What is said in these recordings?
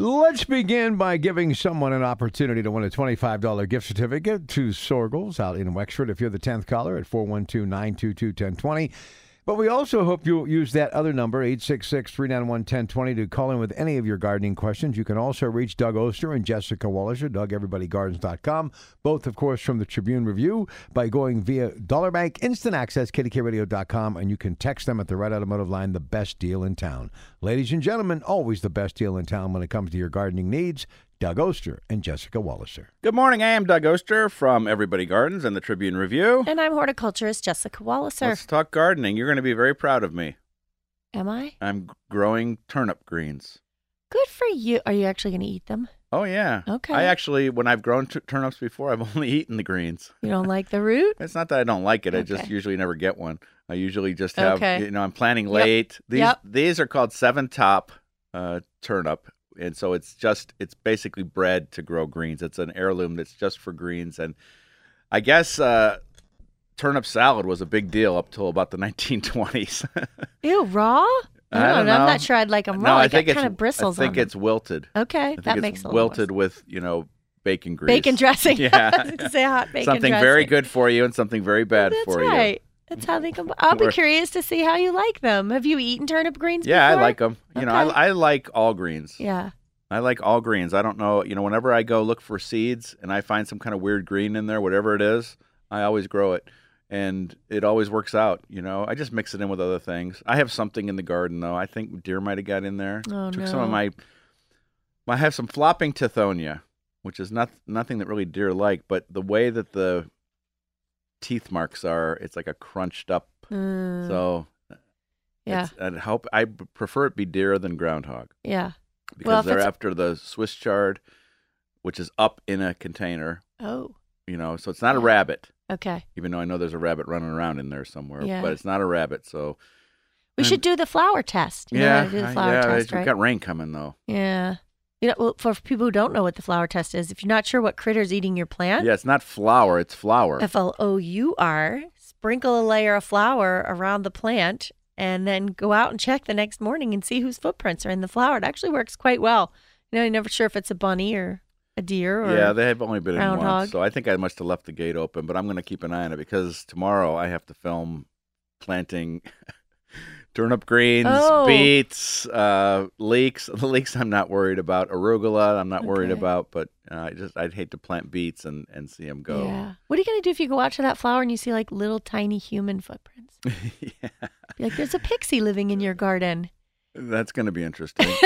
Let's begin by giving someone an opportunity to win a $25 gift certificate to Soergel's out in Wexford if you're the 10th caller at 412 922 1020. But we also hope you'll use that other number, 866 391 1020, to call in with any of your gardening questions. You can also reach Doug Oster and Jessica Walliser, DougEverybodyGardens.com, both, of course, from the Tribune Review, by going via Dollar Bank, Instant Access, KDKARadio.com, and you can text them at the Red Automotive line, the best deal in town. Ladies and gentlemen, always the best deal in town when it comes to your gardening needs. Doug Oster and Jessica Walliser. Good morning. I am Doug Oster from Everybody Gardens and the Tribune Review. And I'm horticulturist Jessica Walliser. Let's talk gardening. You're going to be very proud of me. Am I? I'm growing turnip greens. Good for you. Are you actually going to eat them? Oh, yeah. Okay. I actually, when I've grown t- turnips before, I've only eaten the greens. You don't like the root? It's not that I don't like it. I just usually never get one. I usually just have, Okay. you know, I'm planting late. These Yep. these are called seven top uh, turnip, and so it's just it's basically bred to grow greens. It's an heirloom that's just for greens, and I guess uh, turnip salad was a big deal up till about the 1920s. Ew, raw? I don't know. I'm not sure I'd like them raw. no, I I, think it's kind of bristles I think it's wilted. Okay, that makes a wilted with you know bacon grease. Bacon dressing. Yeah. Say hot bacon something dressing. very good for you and something very bad That's for you. That's how they come. I'll be curious to see how you like them. Have you eaten turnip greens Yeah, before? I like them. You know, I, I like all greens. Yeah. I like all greens. I don't know, you know, whenever I go look for seeds and I find some kind of weird green in there, whatever it is, I always grow it. And it always works out, you know. I just mix it in with other things. I have something in the garden though. I think deer might have got in there. Oh, Took no. some of my I have some flopping tithonia, which is not nothing that really deer like, but the way that the teeth marks are, it's like a crunched up. Mm, So yeah. it's, I'd hope I prefer it be deer than groundhog Yeah. because Well, they're after the Swiss chard, which is up in a container. Oh. You know, so it's not a rabbit, Okay. even though I know there's a rabbit running around in there somewhere. Yeah. But it's not a rabbit, so We And- should do the flower test. You yeah, to do the I- yeah. test, We've got rain coming though. Yeah. You know, well, for people who don't know what the flower test is, if you're not sure what critter's eating your plant, Yeah, it's not flour, it's flour. F L O U R, sprinkle a layer of flour around the plant and then go out and check the next morning and see whose footprints are in the flower. It actually works quite well. You know, you're never sure if it's a bunny or a deer or yeah, they have only been in once, so I think I must have left the gate open. But I'm going to keep an eye on it because tomorrow I have to film planting turnip greens, Oh. beets, uh, leeks. The leeks I'm not worried about. Arugula I'm not worried about. But uh, I just I'd hate to plant beets and and see them go. Yeah. What are you going to do if you go out to that flower and you see like little tiny human footprints? yeah, Be like, there's a pixie living in your garden. that's going to be interesting.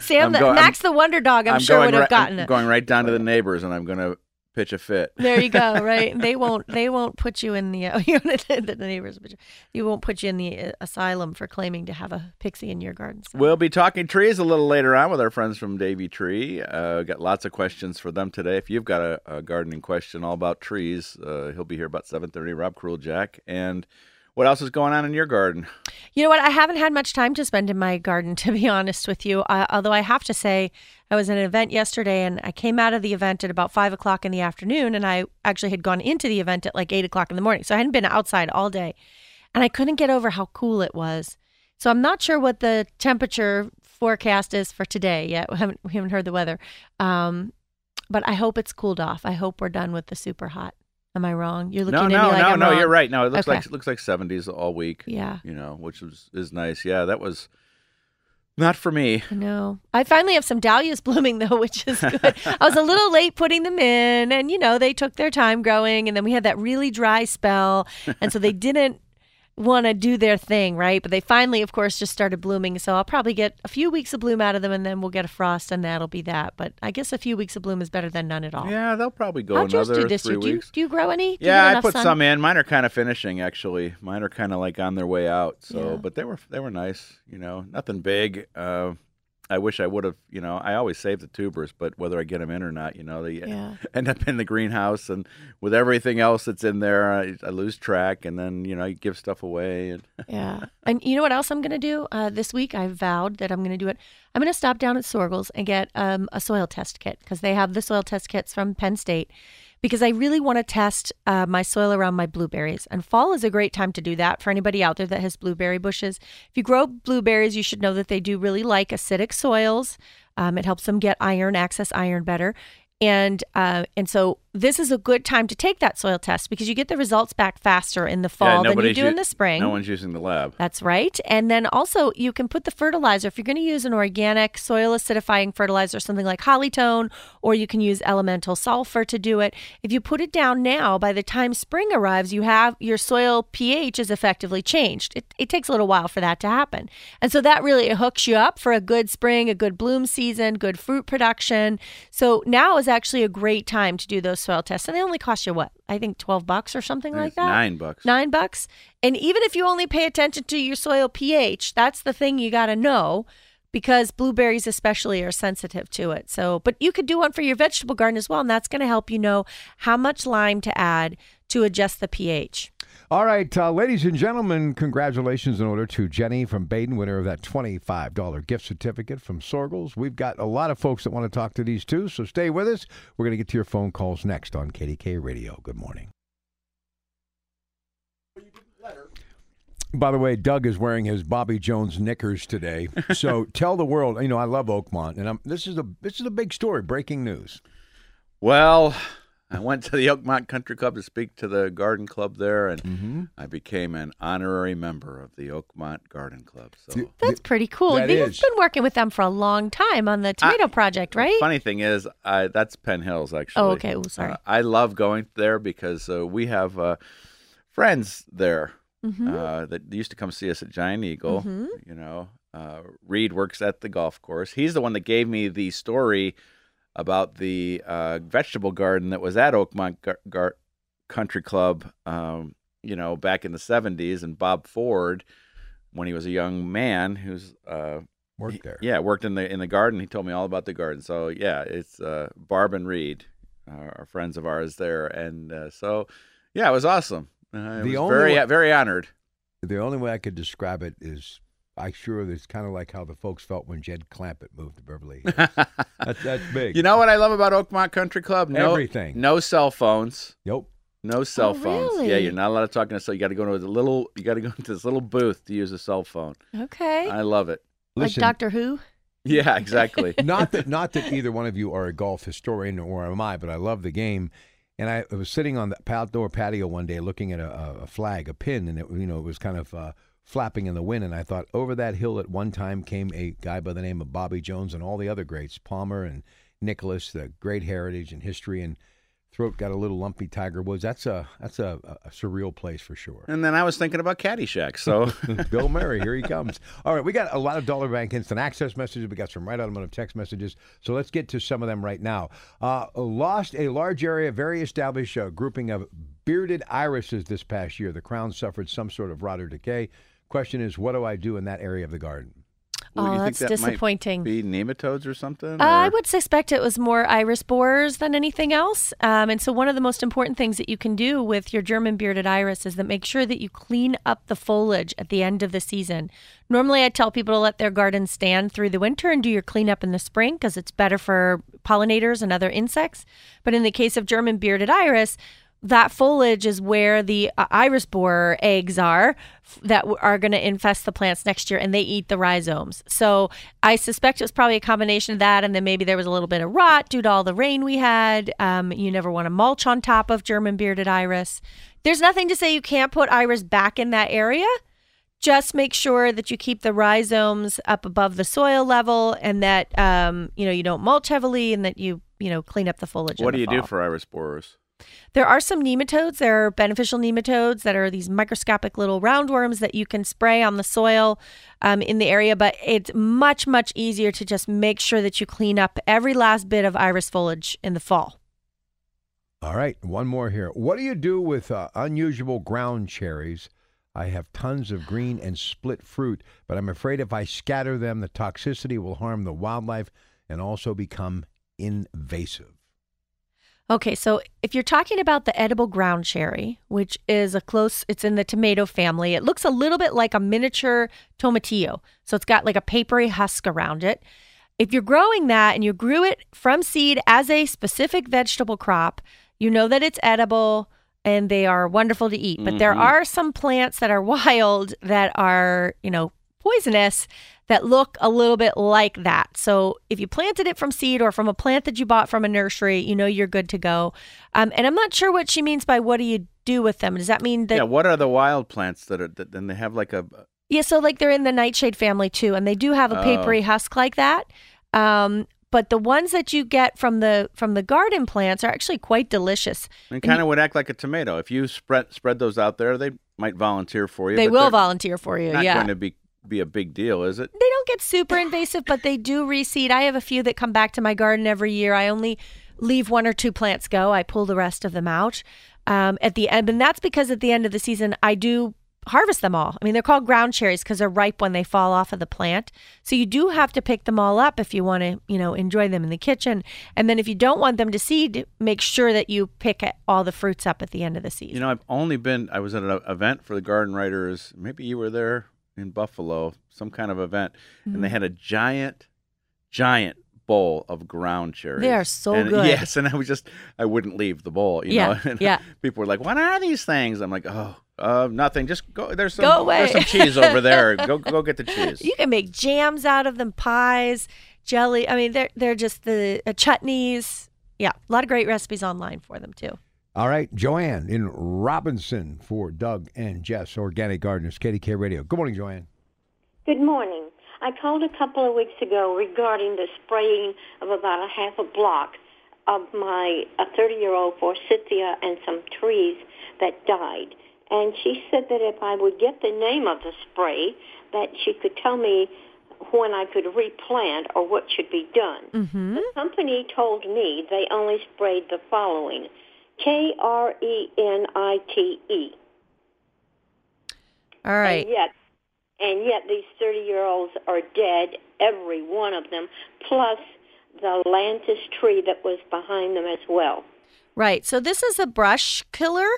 Sam, I'm the, Max the Wonder Dog, I'm, sure would have right, gotten I'm it. going right down to the neighbors, and I'm going to pitch a fit. There you go. Right? They won't. They won't put you in the. Uh, the neighbors. but You won't put you in the uh, asylum for claiming to have a pixie in your garden. We'll be talking trees a little later on with our friends from Davey Tree. Uh, got lots of questions for them today. If you've got a, a gardening question all about trees, uh, he'll be here about seven thirty. Rob Cruel Jack. And what else is going on in your garden? You know what? I haven't had much time to spend in my garden, to be honest with you. Uh, although I have to say, I was at an event yesterday, and I came out of the event at about five o'clock in the afternoon, and I actually had gone into the event at like eight o'clock in the morning, so I hadn't been outside all day, and I couldn't get over how cool it was. So I'm not sure what the temperature forecast is for today yet. We haven't we haven't heard the weather, um, but I hope it's cooled off. I hope we're done with the super hot. Am I wrong? You're looking no, at no, me like no, I'm no. wrong. You're right. No, it looks Okay. like it looks like seventies all week. Yeah. You know, which is is nice. Yeah, that was not for me. No. I finally have some dahlias blooming though, which is good. I was a little late putting them in, and you know they took their time growing, and then we had that really dry spell, and so they didn't want to do their thing, right? But they finally, of course, just started blooming. So I'll probably get a few weeks of bloom out of them, and then we'll get a frost, and that'll be that. But I guess a few weeks of bloom is better than none at all. Yeah, they'll probably go yours another do this three year? Do you, weeks. do you grow any? Do Yeah, I put sun? some in. Mine are kind of finishing actually. Mine are kind of like on their way out. So, Yeah. but they were they were nice. You know, nothing big. Uh, I wish I would have. You know, I always save the tubers, but whether I get them in or not, you know, they Yeah. end up in the greenhouse, and with everything else that's in there, I, I lose track, and then you know, you give stuff away. And Yeah. And you know what else I'm going to do uh, this week? I vowed that I'm going to do it. I'm going to stop down at Soergel's and get um, a soil test kit because they have the soil test kits from Penn State because I really want to test uh, my soil around my blueberries. And fall is a great time to do that for anybody out there that has blueberry bushes. If you grow blueberries, you should know that they do really like acidic soils. Um, it helps them get iron, access iron better. And uh, and so this is a good time to take that soil test because you get the results back faster in the fall than you do in the spring. No one's using the lab. That's right. And then also, you can put the fertilizer, if you're going to use an organic soil acidifying fertilizer, something like Holly-tone, or you can use elemental sulfur to do it. If you put it down now, by the time spring arrives, you have your soil pH is effectively changed. It, it takes a little while for that to happen. And so that really hooks you up for a good spring, a good bloom season, good fruit production. So now is actually a great time to do those soil tests. And they only cost you what? I think 12 bucks or something like that. Nine bucks. Nine bucks. And even if you only pay attention to your soil pH, that's the thing you got to know because blueberries especially are sensitive to it. So, but you could do one for your vegetable garden as well and that's going to help you know how much lime to add to adjust the pH. All right, uh, ladies and gentlemen, congratulations in order to Jenny from Baden, winner of that $25 gift certificate from Soergel's. We've got a lot of folks that want to talk to these two, so stay with us. We're going to get to your phone calls next on KDKA Radio. Good morning. By the way, Doug is wearing his Bobby Jones knickers today. So tell the world, you know, I love Oakmont, and I'm, this is a this is a big story, breaking news. Well, I went to the Oakmont Country Club to speak to the garden club there, and Mm-hmm. I became an honorary member of the Oakmont Garden Club. So That's pretty cool. That You've is. been working with them for a long time on the tomato project, right? The funny thing is, I, that's Penn Hills actually. Oh, okay. Oh, sorry. Uh, I love going there because uh, we have uh, friends there Mm-hmm. uh, that used to come see us at Giant Eagle. You know, uh, Reed works at the golf course. He's the one that gave me the story about the uh, vegetable garden that was at Oakmont Gar- Gar- Country Club. Um, you know, back in the '70s, and Bob Ford, when he was a young man, who's uh, Work he- there. Yeah, worked in the in the garden. He told me all about the garden. So yeah, it's uh, Barb and Reed, uh, are friends of ours there, and uh, so yeah, it was awesome. Uh, The was only very way- very honored. The only way I could describe it is, I'm sure it's kind of like how the folks felt when Jed Clampett moved to Beverly Hills. that's, that's big. You know what I love about Oakmont Country Club? No, Everything. No cell phones. Yep. No cell Oh, phones. Yeah, you're not allowed to talk on a cell. You got to go into the little. You got to go into this little booth to use a cell phone. Okay. I love it. Listen, like Doctor Who? Yeah, exactly. not that not that either one of you are a golf historian or am I, but I love the game. And I was sitting on the outdoor patio one day looking at a, a- a flag, a pin, and it you know it was kind of uh, flapping in the wind. And I thought over that hill at one time came a guy by the name of Bobby Jones and all the other greats, Palmer and Nicklaus, the great heritage and history. And throat got a little lumpy. Tiger Woods. That's a that's a, a surreal place for sure. and then I was thinking about Caddyshack. So Bill Murray, here he comes. All right, we got a lot of Dollar Bank instant access messages. We got some right out automotive text messages. So let's get to some of them right now. Uh, lost a large area, very established uh, grouping of bearded irises this past year. The crown suffered some sort of rot or decay. Question is, what do I do in that area of the garden? Well, Oh, you think that's that might disappointing. Be nematodes or something? Uh, I would suspect it was more iris borers than anything else. Um, and so, one of the most important things that you can do with your German bearded iris is that make sure that you clean up the foliage at the end of the season. Normally, I tell people to let their garden stand through the winter and do your cleanup in the spring because it's better for pollinators and other insects. But in the case of German bearded iris, that foliage is where the uh, iris borer eggs are f- that w- are going to infest the plants next year and they eat the rhizomes. So I suspect it was probably a combination of that and then maybe there was a little bit of rot due to all the rain we had. Um, you never want to mulch on top of German bearded iris. There's nothing to say you can't put iris back in that area. Just make sure that you keep the rhizomes up above the soil level and that um, you know you don't mulch heavily and that you you know clean up the foliage. what do you do for iris borers? There are some nematodes. There are beneficial nematodes that are these microscopic little roundworms that you can spray on the soil um, in the area, but it's much, much easier to just make sure that you clean up every last bit of iris foliage in the fall. All right, one more here. What do you do with uh, unusual ground cherries? I have tons of green and split fruit, but I'm afraid if I scatter them, the toxicity will harm the wildlife and also become invasive. Okay, so if you're talking about the edible ground cherry, which is a close, it's in the tomato family, it looks a little bit like a miniature tomatillo. So it's got like a papery husk around it. If you're growing that and you grew it from seed as a specific vegetable crop, you know that it's edible and they are wonderful to eat. But there Mhm. are some plants that are wild that are, you know, poisonous that look a little bit like that. So if you planted it from seed or from a plant that you bought from a nursery, you know you're good to go. Um, and I'm not sure what she means by what do you do with them. Does that mean that yeah. What are the wild plants that are? That, then they have like a. yeah, so like they're in the nightshade family too, and they do have a Oh. papery husk like that. Um, but the ones that you get from the from the garden plants are actually quite delicious. It kind of would act like a tomato. If you spread spread those out there, they might volunteer for you. they will volunteer for you. Not yeah. going to be be a big deal, is it? they don't get super invasive, but they do reseed. I have a few that come back to my garden every year. I only leave one or two plants go. I pull the rest of them out um, at the end, and that's because at the end of the season I do harvest them all. I mean, they're called ground cherries because they're ripe when they fall off of the plant. So you do have to pick them all up if you want to, you know, enjoy them in the kitchen. And then if you don't want them to seed, make sure that you pick all the fruits up at the end of the season. You know, I've only been. I was at an event for the garden writers. Maybe you were there in Buffalo, some kind of event, and Mm-hmm. they had a giant, giant bowl of ground cherries. They are so And- good. Yes, and I was just, I wouldn't leave the bowl. You Yeah, know, and yeah. People were like, "What are these things?" I'm like, "Oh, uh, nothing. Just go. There's some. Go away." There's some cheese over there. go, go get the cheese." You can make jams out of them, pies, jelly. I mean, they're they're just the uh, chutneys. Yeah, a lot of great recipes online for them too. All right, Joanne in Robinson for Doug and Jess, Organic Gardeners, KDKA Radio. Good morning, Joanne. Good morning. I called a couple of weeks ago regarding the spraying of about a half a block of my a 30-year-old forsythia and some trees that died. And she said that if I would get the name of the spray, that she could tell me when I could replant or what should be done. Mm-hmm. The company told me they only sprayed the following: K R E N I T E. All right. And yet, and yet these 30-year-olds are dead, every one of them, plus the lantus tree that was behind them as well. Right. So this is a brush killer.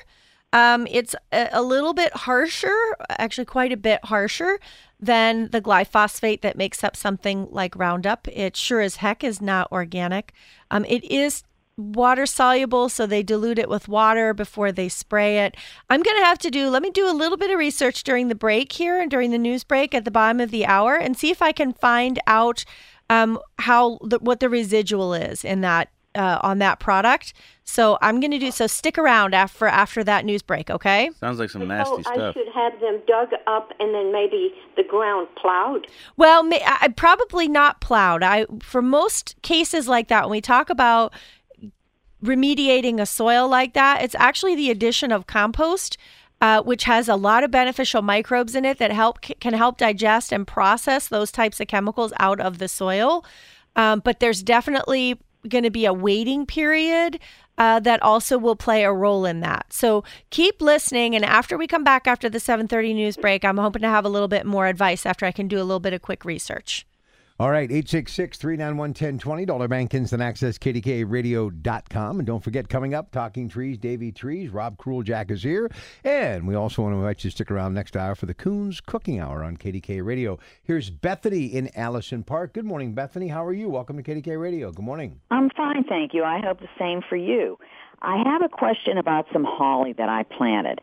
Um, it's a, a little bit harsher, actually quite a bit harsher than the glyphosate that makes up something like Roundup. It sure as heck is not organic. Um, it is water soluble, so they dilute it with water before they spray it. I'm going to have to do, let me do a little bit of research during the break here and during the news break at the bottom of the hour and see if I can find out um, how the, what the residual is in that uh, on that product. So I'm going to do so. Stick around after after that news break, okay? Sounds like some so nasty I should have them dug up and then maybe the ground plowed. Well, may, I probably not plowed. I for most cases like that, when we talk about remediating a soil like that, it's actually the addition of compost. Uh, which has a lot of beneficial microbes in it that help can help digest and process those types of chemicals out of the soil. Um, but there's definitely going to be a waiting period uh, that also will play a role in that. So keep listening, and after we come back after the 7:30 news break, I'm hoping to have a little bit more advice after I can do a little bit of quick research. All right, 866 391 1020. Dollar Bank Instant Access, KDKARadio.com. And don't forget, coming up, Talking Trees, Davey Trees, Rob Cruel Jack is here. And we also want to invite you to stick around next hour for the Kuhn's Cooking Hour on KDKA Radio. Here's Bethany in Allison Park. Good morning, Bethany. How are you? Welcome to KDKA Radio. Good morning. I'm fine, thank you. I hope the same for you. I have a question about some holly that I planted.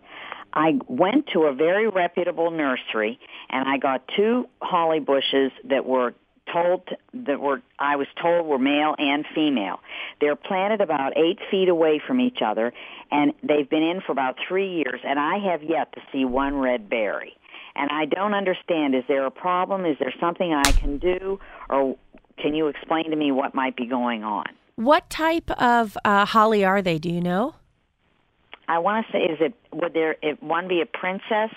I went to a very reputable nursery and I got two holly bushes that were told that were I was told were male and female. They're planted about eight feet away from each other, and they've been in for about three years, and I have yet to see one red berry. And I don't understand. Is there a problem? Is there something I can do, or can you explain to me what might be going on? What type of uh, holly are they? Do you know? I want to say, is it would there it one be a princess?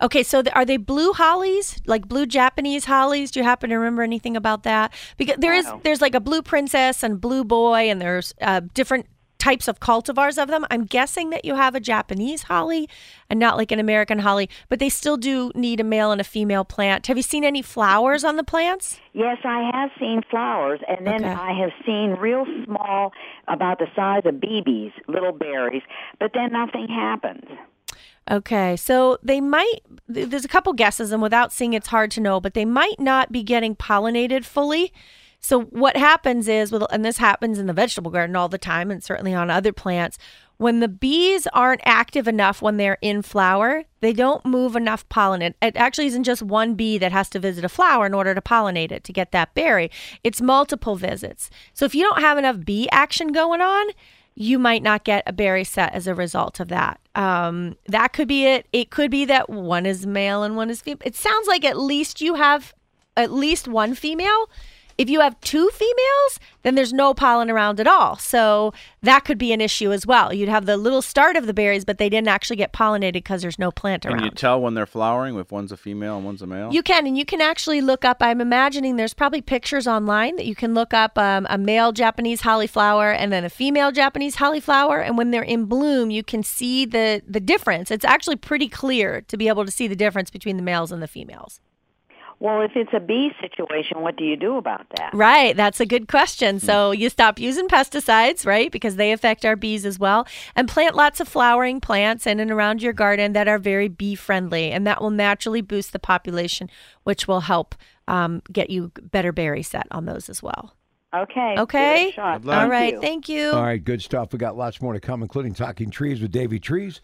Okay, so th- are they blue hollies, like blue Japanese hollies? Do you happen to remember anything about that? Because there is No. there's like a blue princess and blue boy, and there's uh, different types of cultivars of them. I'm guessing that you have a Japanese holly and not like an American holly, but they still do need a male and a female plant. Have you seen any flowers on the plants? Yes, I have seen flowers, and then Okay. I have seen real small, about the size of BBs, little berries, but then nothing happens. Okay, so they might, there's a couple guesses, and without seeing it's hard to know, but they might not be getting pollinated fully. So, what happens is, with, and this happens in the vegetable garden all the time, and certainly on other plants, when the bees aren't active enough when they're in flower, they don't move enough pollen. It actually isn't just one bee that has to visit a flower in order to pollinate it to get that berry, it's multiple visits. So, if you don't have enough bee action going on, you might not get a berry set as a result of that. Um, that could be it. It could be that one is male and one is female. It sounds like at least you have at least one female. If you have two females, then there's no pollen around at all. So that could be an issue as well. You'd have the little start of the berries, but they didn't actually get pollinated because there's no plant around. Can you tell when they're flowering if one's a female and one's a male? You can, and you can actually look up. I'm imagining there's probably pictures online that you can look up um, a male Japanese hollyflower and then a female Japanese hollyflower, and when they're in bloom, you can see the the difference. It's actually pretty clear to be able to see the difference between the males and the females. Well, if it's a bee situation, what do you do about that? Right, that's a good question. So you stop using pesticides, right? Because they affect our bees as well. And plant lots of flowering plants in and around your garden that are very bee friendly. And that will naturally boost the population, which will help um, get you better berry set on those as well. Okay. Okay. Give shot. All right, you. thank you. All right, good stuff. We got lots more to come, including Talking Trees with Davey Trees.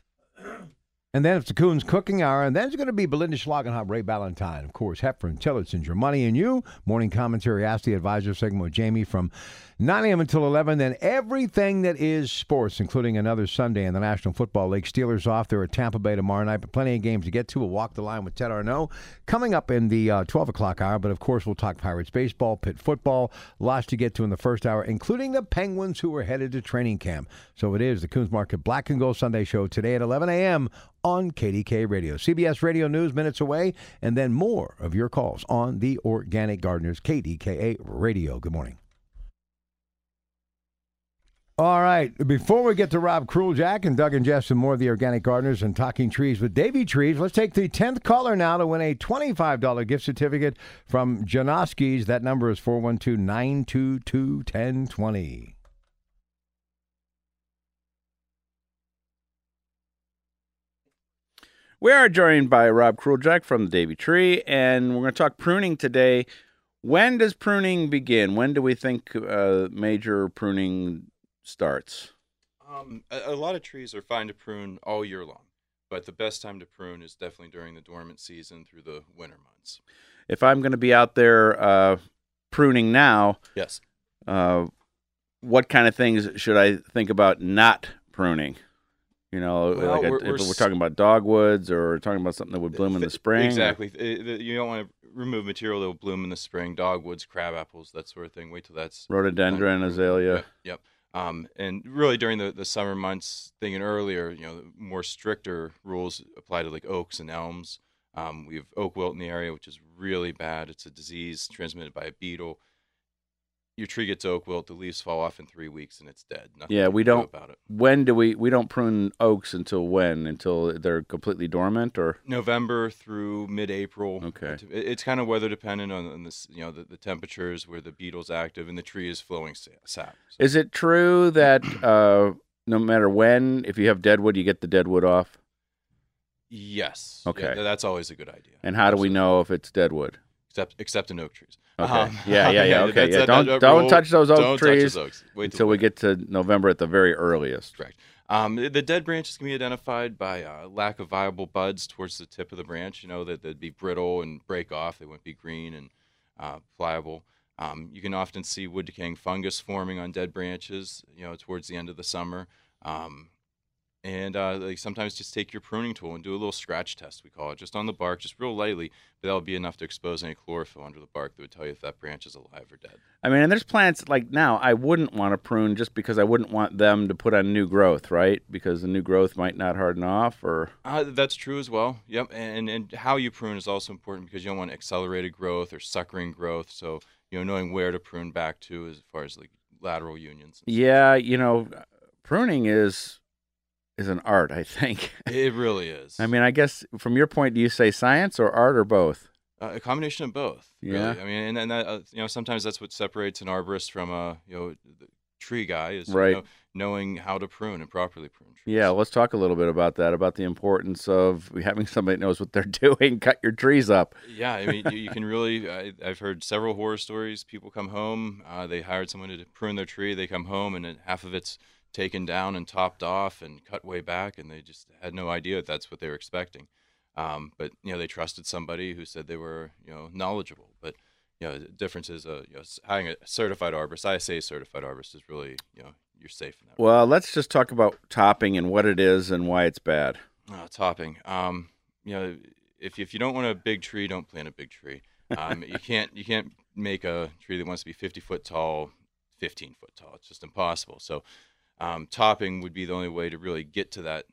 And then it's the Kuhn's Cooking Hour, and then it's going to be Belinda Schlagenhop, Ray Ballantyne, of course, Heffren, Tillotson, Your Money and You. Morning commentary, Ask the Advisor segment with Jamie from 9 a.m. until 11. Then everything that is sports, including another Sunday in the National Football League. Steelers off there at Tampa Bay tomorrow night, but plenty of games to get to. We'll walk the line with Ted Arnaud coming up in the uh, 12 o'clock hour. But of course, we'll talk Pirates baseball, Pitt football, lots to get to in the first hour, including the Penguins who are headed to training camp. So it is the Kuhn's Market Black and Gold Sunday show today at 11 a.m. on KDKA Radio. CBS Radio News minutes away, and then more of your calls on the Organic Gardeners KDKA Radio. Good morning. All right. Before we get to Rob Crueljack and Doug and Jeff and more of the Organic Gardeners and Talking Trees with Davey Trees, let's take the 10th caller now to win a $25 gift certificate from Janoski's. That number is 412 922 1020. We are joined by Rob Crueljack from the Davey Tree, and we're going to talk pruning today. When does pruning begin? When do we think uh, major pruning starts? Um, a, a lot of trees are fine to prune all year long, but the best time to prune is definitely during the dormant season through the winter months. If I'm going to be out there uh, pruning now, Yes. uh, what kind of things should I think about not pruning? You know, Well, like we're- if we're we're talking about dogwoods or talking about something that would bloom in the spring. Exactly. You don't want to remove material that will bloom in the spring, dogwoods, crab apples, that sort of thing. Wait till that's Rhododendron, azalea. Yep. yep. Um, and really during the, the summer months, thinking earlier, you know, more stricter rules apply to like oaks and elms. Um, we have oak wilt in the area, which is really bad. It's a disease transmitted by a beetle. Your tree gets oak wilt, the leaves fall off in three weeks, and it's dead. Nothing Yeah, we can do don't- about it. When do we we don't prune oaks until when? Until they're completely dormant, or November through mid-April. Okay. It- It's kind of weather dependent on, on this, you know, the, the temperatures where the beetle's active and the tree is flowing sap. So- is it true that uh, no matter when, if you have deadwood, you get the deadwood off? yes. Okay. th- that's always a good idea. And how do we know if it's deadwood? Except except in oak trees. Okay. Um, yeah, yeah, yeah. Okay. Yeah. that- Don't that don't rule- touch those oak don't touch trees those oaks. Wait until we get to November at the very earliest. Correct. Um, the the dead branches can be identified by uh, lack of viable buds towards the tip of the branch. You know that they'd be brittle and break off. They wouldn't be green and uh, pliable. Um, you can often see wood decaying fungus forming on dead branches. You know towards the end of the summer. Um, And uh, like sometimes just take your pruning tool and do a little scratch test, we call it, just on the bark, just real lightly. But that'll be enough to expose any chlorophyll under the bark that would tell you if that branch is alive or dead. I mean, and there's plants like now I wouldn't want to prune just because I wouldn't want them to put on new growth, right? Because the new growth might not harden off or Uh, that's true as well. Yep, and and how you prune is also important because you don't want accelerated growth or suckering growth. So you know, knowing where to prune back to as far as like lateral unions. and Yeah, you know, pruning is is an art, I think. It really is. I mean, I guess from your point, do you say science or art or both? Uh, a combination of both. really. Yeah. I mean, and, and that, uh, you know, sometimes that's what separates an arborist from a you know the tree guy is you Right. know, knowing how to prune and properly prune trees. Yeah, let's talk a little bit about that, about the importance of having somebody that knows what they're doing, cut your trees up. Yeah, I mean, you, you can really. I, I've heard several horror stories. People come home, uh, they hired someone to prune their tree. They come home, and half of it's taken down and topped off and cut way back, and they just had no idea that that's what they were expecting. Um, but you know, they trusted somebody who said they were, you know, knowledgeable. But you know, the difference is, uh, you know, having a certified arborist. ISA certified arborist is really, you know, you're safe in that. Well, let's just talk about topping and what it is and why it's bad. Uh, topping. Um, you know, if if you don't want a big tree, don't plant a big tree. Um, you can't you can't make a tree that wants to be 50 foot tall, 15 foot tall. It's just impossible. So, um, topping would be the only way to really get to that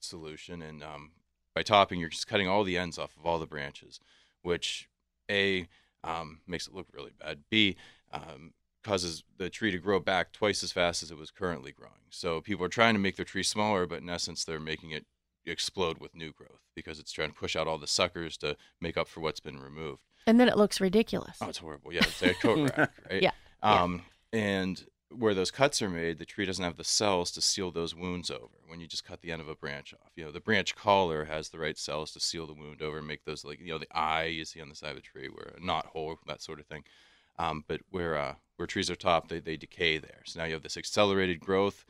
solution. And um, by topping, you're just cutting all the ends off of all the branches, which a um, makes it look really bad. B um, causes the tree to grow back twice as fast as it was currently growing. So people are trying to make their tree smaller, but in essence, they're making it explode with new growth because it's trying to push out all the suckers to make up for what's been removed. And then it looks ridiculous. Oh, it's horrible. Yeah, it's a coat rack, right? Yeah, yeah. Um, and where those cuts are made, the tree doesn't have the cells to seal those wounds over. When you just cut the end of a branch off, you know, the branch collar has the right cells to seal the wound over and make those like you know the eye you see on the side of the tree, where a knot hole, that sort of thing. Um, but where uh, where trees are topped, they, they decay there. So now you have this accelerated growth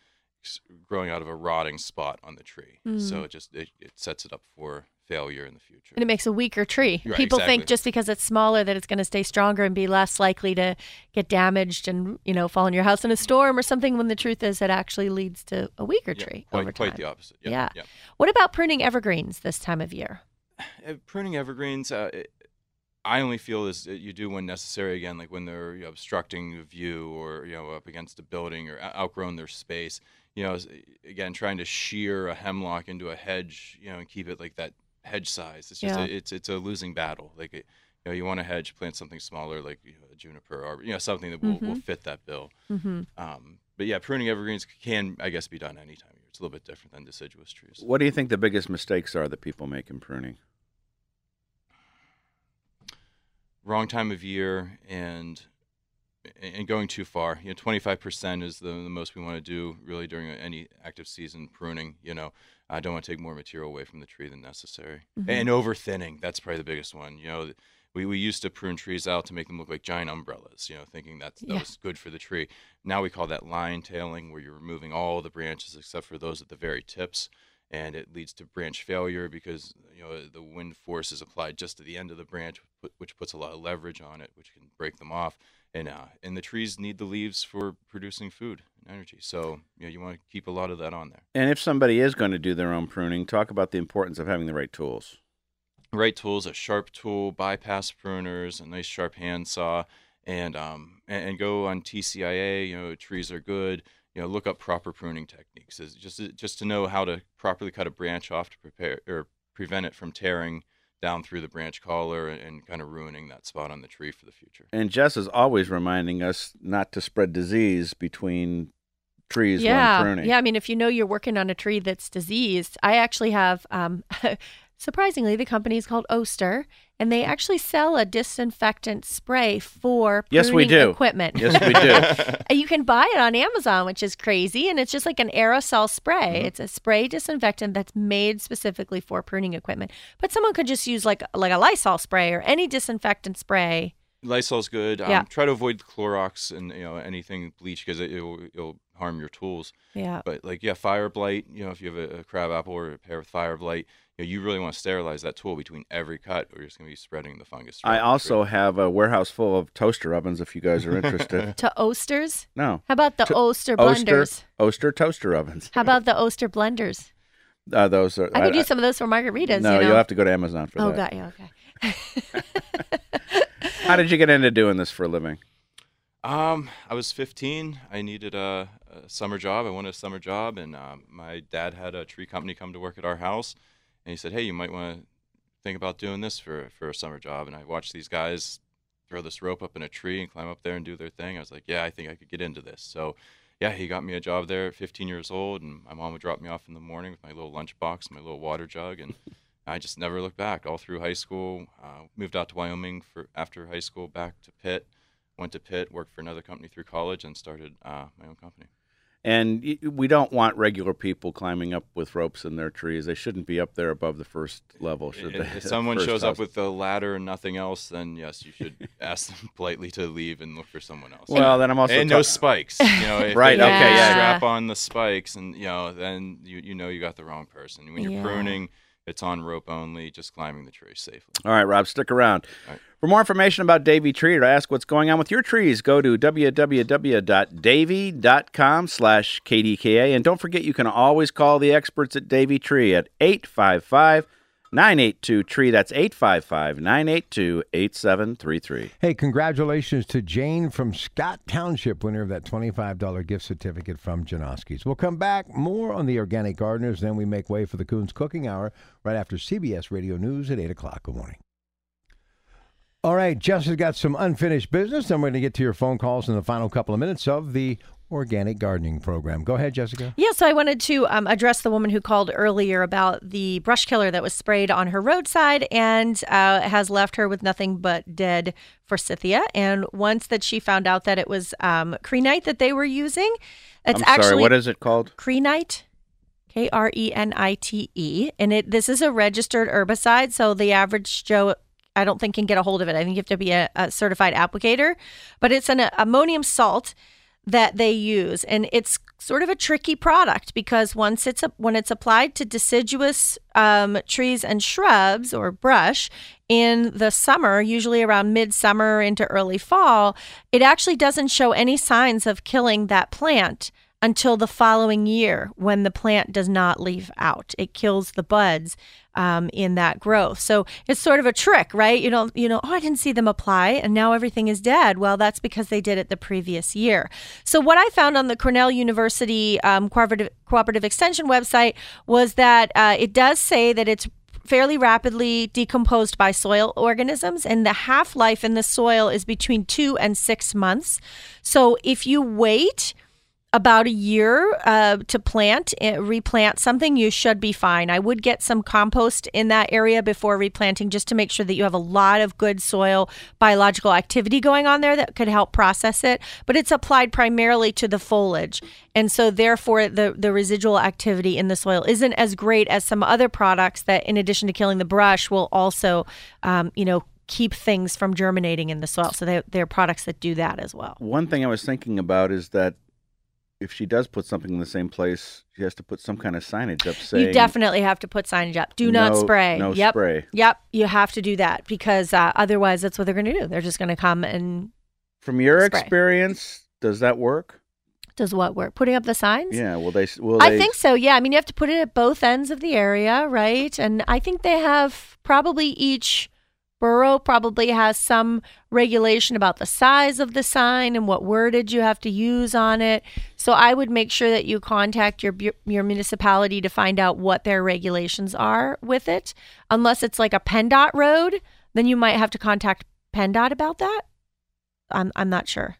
growing out of a rotting spot on the tree. So it just it, it sets it up for failure in the future. and it makes a weaker tree. Right, People exactly. think just because it's smaller that it's going to stay stronger and be less likely to get damaged and you know fall in your house in a storm or something. When the truth is, it actually leads to a weaker Yeah, tree quite, over time. quite the opposite. Yeah, Yeah. yeah. What about pruning evergreens this time of year? Uh, pruning evergreens, uh, it- I only feel is that you do when necessary. Again, like when they're you know, obstructing a view or you know up against a building or outgrown their space. You know, again, trying to shear a hemlock into a hedge, you know, and keep it like that hedge size. It's just Yeah. a, it's it's a losing battle. Like it, you know, you want a hedge, plant something smaller like you know, a juniper or you know something that will, will fit that bill. Mm-hmm. Um, but yeah, pruning evergreens can, I guess, be done any time of year. It's a little bit different than deciduous trees. What do you think the biggest mistakes are that people make in pruning? wrong time of year and and going too far. You know, 25% is the, the most we want to do really during any active season pruning. You know, I don't want to take more material away from the tree than necessary. Mm-hmm. And over thinning, that's probably the biggest one. You know, we, we used to prune trees out to make them look like giant umbrellas, you know, thinking that's, that Yeah. was good for the tree. Now we call that lion tailing, where you're removing all the branches except for those at the very tips. And it leads to branch failure because you know the wind force is applied just to the end of the branch, which puts a lot of leverage on it, which can break them off. And uh, and the trees need the leaves for producing food and energy. So you know you want to keep a lot of that on there. And if somebody is going to do their own pruning, talk about the importance of having the right tools. right tools, a sharp tool, bypass pruners, a nice sharp handsaw, and um and, and go on TCIA. You know, trees are good. You know, look up proper pruning techniques. Is just just to know how to properly cut a branch off to prepare or prevent it from tearing down through the branch collar and, and kind of ruining that spot on the tree for the future. And Jess is always reminding us not to spread disease between trees yeah, when pruning. yeah. I mean, if you know you're working on a tree that's diseased, I actually have. Um, surprisingly, the company is called Oster, and they actually sell a disinfectant spray for Yes, we do. equipment. Yes, we do. You can buy it on Amazon, which is crazy, and it's just like an aerosol spray. Mm-hmm. It's a spray disinfectant that's made specifically for pruning equipment. But someone could just use like like a Lysol spray or any disinfectant spray. Lysol's good. Um, Yeah. Try to avoid Clorox and you know anything bleach because it, it'll, it'll harm your tools. Yeah. But like yeah, fire blight. You know, if you have a, a crab apple or a pear with fire blight, you, know, you really want to sterilize that tool between every cut, or you're just going to be spreading the fungus. I also tree. have a warehouse full of toaster ovens if you guys are interested. To Oasters? no. How about the To- Oster Oster, blenders? Oster toaster ovens. How about the Oster blenders? Uh, those are. I could use some of those for margaritas. No, you know? will have to go to Amazon for Oh, that. Oh, got you. Okay. How did you get into doing this for a living? Um, I was 15. I needed a, a summer job. I wanted a summer job, and um, my dad had a tree company come to work at our house, and he said, "Hey, you might want to think about doing this for for a summer job." And I watched these guys throw this rope up in a tree and climb up there and do their thing. I was like, "Yeah, I think I could get into this." So, yeah, he got me a job there at 15 years old, and my mom would drop me off in the morning with my little lunchbox, my little water jug, and I just never looked back. All through high school, uh, moved out to Wyoming for after high school, back to Pitt went to Pitt, worked for another company through college, and started uh, my own company. And we don't want regular people climbing up with ropes in their trees. They shouldn't be up there above the first level, should If, they? if someone shows house. up with a ladder and nothing else, then yes, you should ask them politely to leave and look for someone else. Well, then I'm also and ta- no spikes. You know, if Right, they okay, yeah. Strap on the spikes, and you know, then you you know you got the wrong person. When you're Yeah. pruning, it's on rope only, just climbing the tree safely. All right, Rob, stick around. Right. For more information about Davey Tree or to ask what's going on with your trees, go to www.davey.com slash KDKA. And don't forget, you can always call the experts at Davey Tree at 855 982 TREE. That's 855 982 8733. Hey, congratulations to Jane from Scott Township, winner of that $25 gift certificate from Janoski's. We'll come back more on the organic gardeners, then we make way for the Kuhn's Cooking Hour right after CBS Radio News at 8 o'clock. Good morning. All right, Jess has got some unfinished business, then we're going to get to your phone calls in the final couple of minutes of the organic gardening program. Go ahead, Jessica. Yeah, so I wanted to um, address the woman who called earlier about the brush killer that was sprayed on her roadside and uh, has left her with nothing but dead forsythia. And once that she found out that it was um, Krenite that they were using, it's I'm actually sorry, what is it called? Krenite. K R E N I T E, and it this is a registered herbicide, so the average Joe I don't think can get a hold of it. I think you have to be a, a certified applicator, but it's an ammonium salt that they use, and it's sort of a tricky product because once it's a, when it's applied to deciduous um, trees and shrubs or brush in the summer, usually around midsummer into early fall, it actually doesn't show any signs of killing that plant until the following year when the plant does not leaf out. It kills the buds um, in that growth. So it's sort of a trick, right? You don't, you know, oh, I didn't see them apply, and now everything is dead. Well, that's because they did it the previous year. So what I found on the Cornell University um, cooperative, cooperative Extension website was that uh, it does say that it's fairly rapidly decomposed by soil organisms, and the half life in the soil is between two and six months. So if you wait, about a year uh, to plant, uh, replant something, you should be fine. I would get some compost in that area before replanting just to make sure that you have a lot of good soil biological activity going on there that could help process it. But it's applied primarily to the foliage. And so, therefore, the, the residual activity in the soil isn't as great as some other products that, in addition to killing the brush, will also, um, you know, keep things from germinating in the soil. So, they, they're products that do that as well. One thing I was thinking about is that if she does put something in the same place, she has to put some kind of signage up saying you definitely have to put signage up. Do not no- spray. No yep. spray. Yep. You have to do that because uh, otherwise, that's what they're going to do. They're just going to come and From your Spray. experience, does that work? does what work? Putting up the signs? Yeah. Will they? Will I they, think so. Yeah. I mean, you have to put it at both ends of the area, right? And I think they have probably each borough probably has some regulation about the size of the sign and what wordage you have to use on it. So I would make sure that you contact your your municipality to find out what their regulations are with it. Unless it's like a PennDOT road, then you might have to contact PennDOT about that. I'm I'm not sure.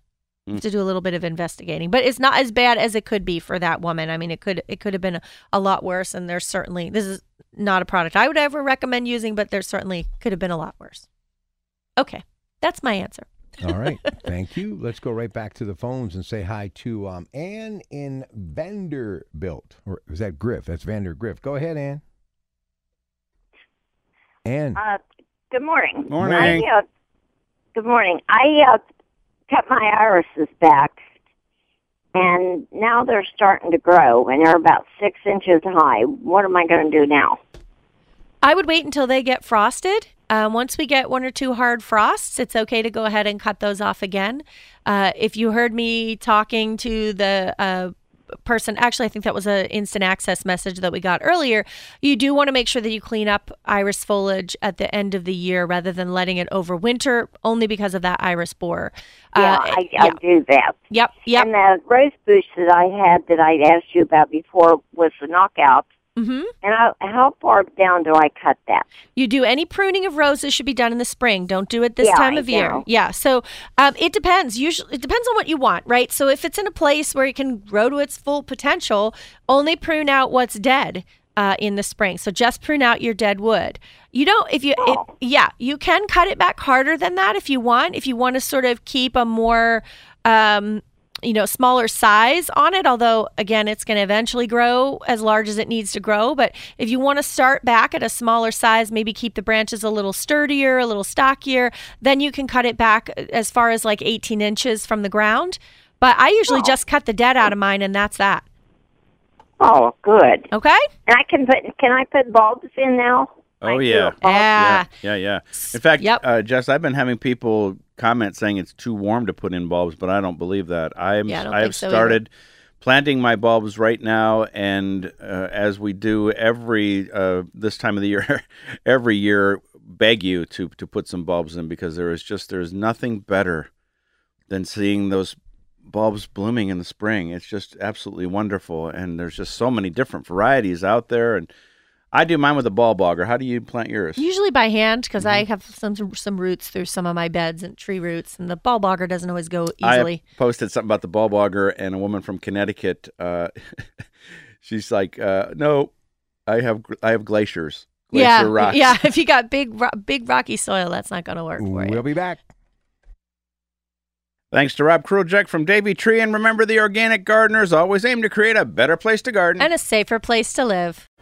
You have to do a little bit of investigating, but it's not as bad as it could be for that woman. I mean, it could it could have been a, a lot worse, and there's certainly this is not a product I would ever recommend using, but there certainly could have been a lot worse. Okay, that's my answer. All right. Thank you. Let's go right back to the phones and say hi to um, Ann in Vanderbilt. Or is that Griff? That's Vandergrift. Go ahead, Ann. Ann. Uh, good morning. Morning. I, uh, good morning. I uh, cut my irises back, and now they're starting to grow, and they're about six inches high. What am I going to do now? I would wait until they get frosted. Um, once we get one or two hard frosts, it's okay to go ahead and cut those off again. Uh, if you heard me talking to the uh, person, actually, I think that was an instant access message that we got earlier. You do want to make sure that you clean up iris foliage at the end of the year rather than letting it overwinter, only because of that iris borer. Yeah, Uh, I, I do that. Yep, yep. And the rose bush that I had that I'd asked you about before was the knockout. Hmm And I, how far down do I cut that? You do any pruning of roses should be done in the spring. Don't do it this Yeah, time I of year. know. Yeah. So um, it depends. Usually, it depends on what you want, right? So if it's in a place where it can grow to its full potential, only prune out what's dead. Uh, in the spring, so just prune out your dead wood. You don't if you, it, Oh. yeah, you can cut it back harder than that if you want. If you want to sort of keep a more, um, you know, smaller size on it. Although again, it's going to eventually grow as large as it needs to grow. But if you want to start back at a smaller size, maybe keep the branches a little sturdier, a little stockier, then you can cut it back as far as like 18 inches from the ground. But I usually just cut the dead out of mine, and that's that. Oh, good. Okay. And I can put. Can I put bulbs in now? Oh yeah. do. Yeah. Yeah, yeah, yeah. In fact, Yep. uh, Jess, I've been having people comment saying it's too warm to put in bulbs, but I don't believe that. I'm Yeah, I don't I think have so either. started planting my bulbs right now, and uh, as we do every uh, this time of the year, every year, beg you to to put some bulbs in because there is just there's nothing better than seeing those bulbs blooming in the spring. It's just absolutely wonderful, and there's just so many different varieties out there. And I do mine with a bulb auger. How do you plant yours? Usually by hand because I Mm-hmm. have some some roots through some of my beds and tree roots, and the bulb auger doesn't always go easily. I easily. posted something about the bulb auger, and a woman from Connecticut. Uh, she's like, uh, "No, I have I have glaciers, glacier yeah, rocks." yeah. If you got big ro- big rocky soil, that's not going to work for you. We'll be back. Thanks to Rob Krujek from Davey Tree, and remember, the organic gardeners always aim to create a better place to garden. And a safer place to live.